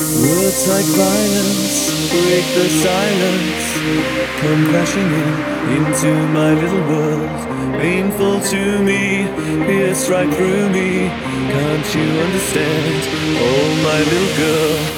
Words like violence break the silence, come crashing in into my little world. Painful to me, pierce right through me. Can't you understand? Oh, my little girl.